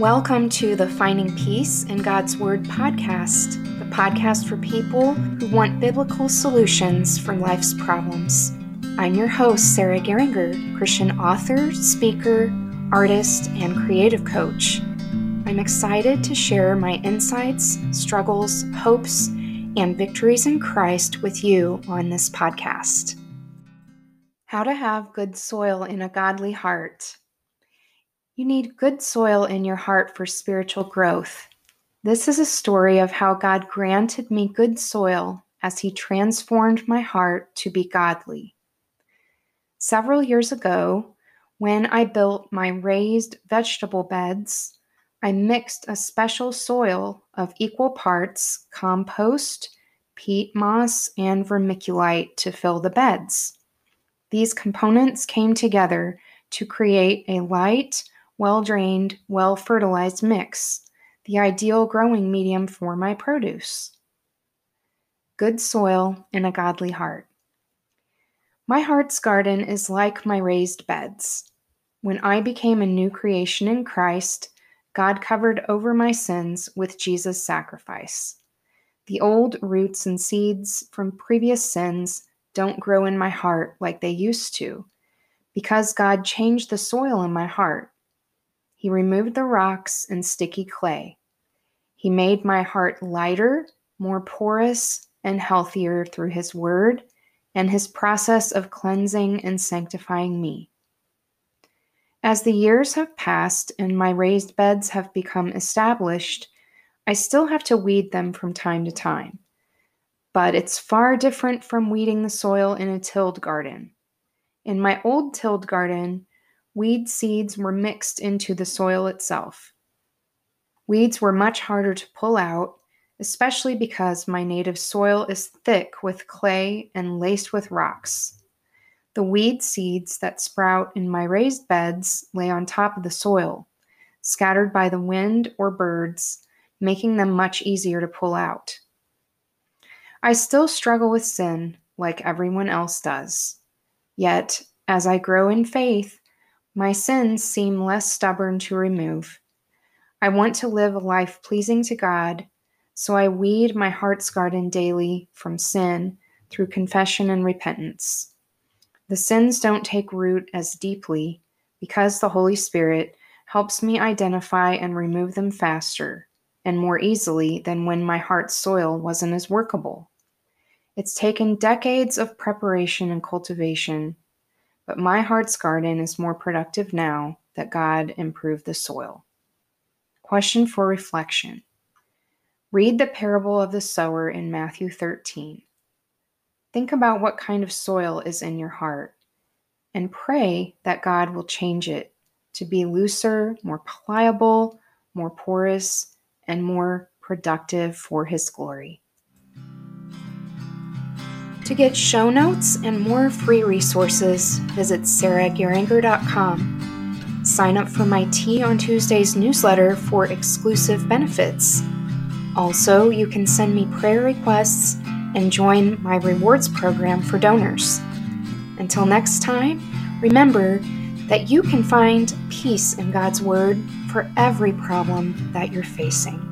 Welcome to the Finding Peace in God's Word podcast, the podcast for people who want biblical solutions for life's problems. I'm your host, Sarah Geringer, Christian author, speaker, artist, and creative coach. I'm excited to share my insights, struggles, hopes, and victories in Christ with you on this podcast. How to have good soil in a godly heart. You need good soil in your heart for spiritual growth. This is a story of how God granted me good soil as He transformed my heart to be godly. Several years ago, when I built my raised vegetable beds, I mixed a special soil of equal parts compost, peat moss, and vermiculite to fill the beds. These components came together to create a light, well drained, well fertilized mix, the ideal growing medium for my produce. Good soil and a godly heart. My heart's garden is like my raised beds. When I became a new creation in Christ, God covered over my sins with Jesus' sacrifice. The old roots and seeds from previous sins don't grow in my heart like they used to, because God changed the soil in my heart he removed the rocks and sticky clay. He made my heart lighter, more porous, and healthier through His Word and His process of cleansing and sanctifying me. As the years have passed and my raised beds have become established, I still have to weed them from time to time. But it's far different from weeding the soil in a tilled garden. In my old tilled garden, weed seeds were mixed into the soil itself. Weeds were much harder to pull out, especially because my native soil is thick with clay and laced with rocks. The weed seeds that sprout in my raised beds lay on top of the soil, scattered by the wind or birds, making them much easier to pull out. I still struggle with sin like everyone else does. Yet, as I grow in faith, my sins seem less stubborn to remove. I want to live a life pleasing to God, so I weed my heart's garden daily from sin through confession and repentance. The sins don't take root as deeply because the Holy Spirit helps me identify and remove them faster and more easily than when my heart's soil wasn't as workable. It's taken decades of preparation and cultivation but my heart's garden is more productive now that God improved the soil. Question for reflection Read the parable of the sower in Matthew 13. Think about what kind of soil is in your heart and pray that God will change it to be looser, more pliable, more porous, and more productive for His glory. To get show notes and more free resources, visit sarahgeringer.com. Sign up for my Tea on Tuesdays newsletter for exclusive benefits. Also, you can send me prayer requests and join my rewards program for donors. Until next time, remember that you can find peace in God's Word for every problem that you're facing.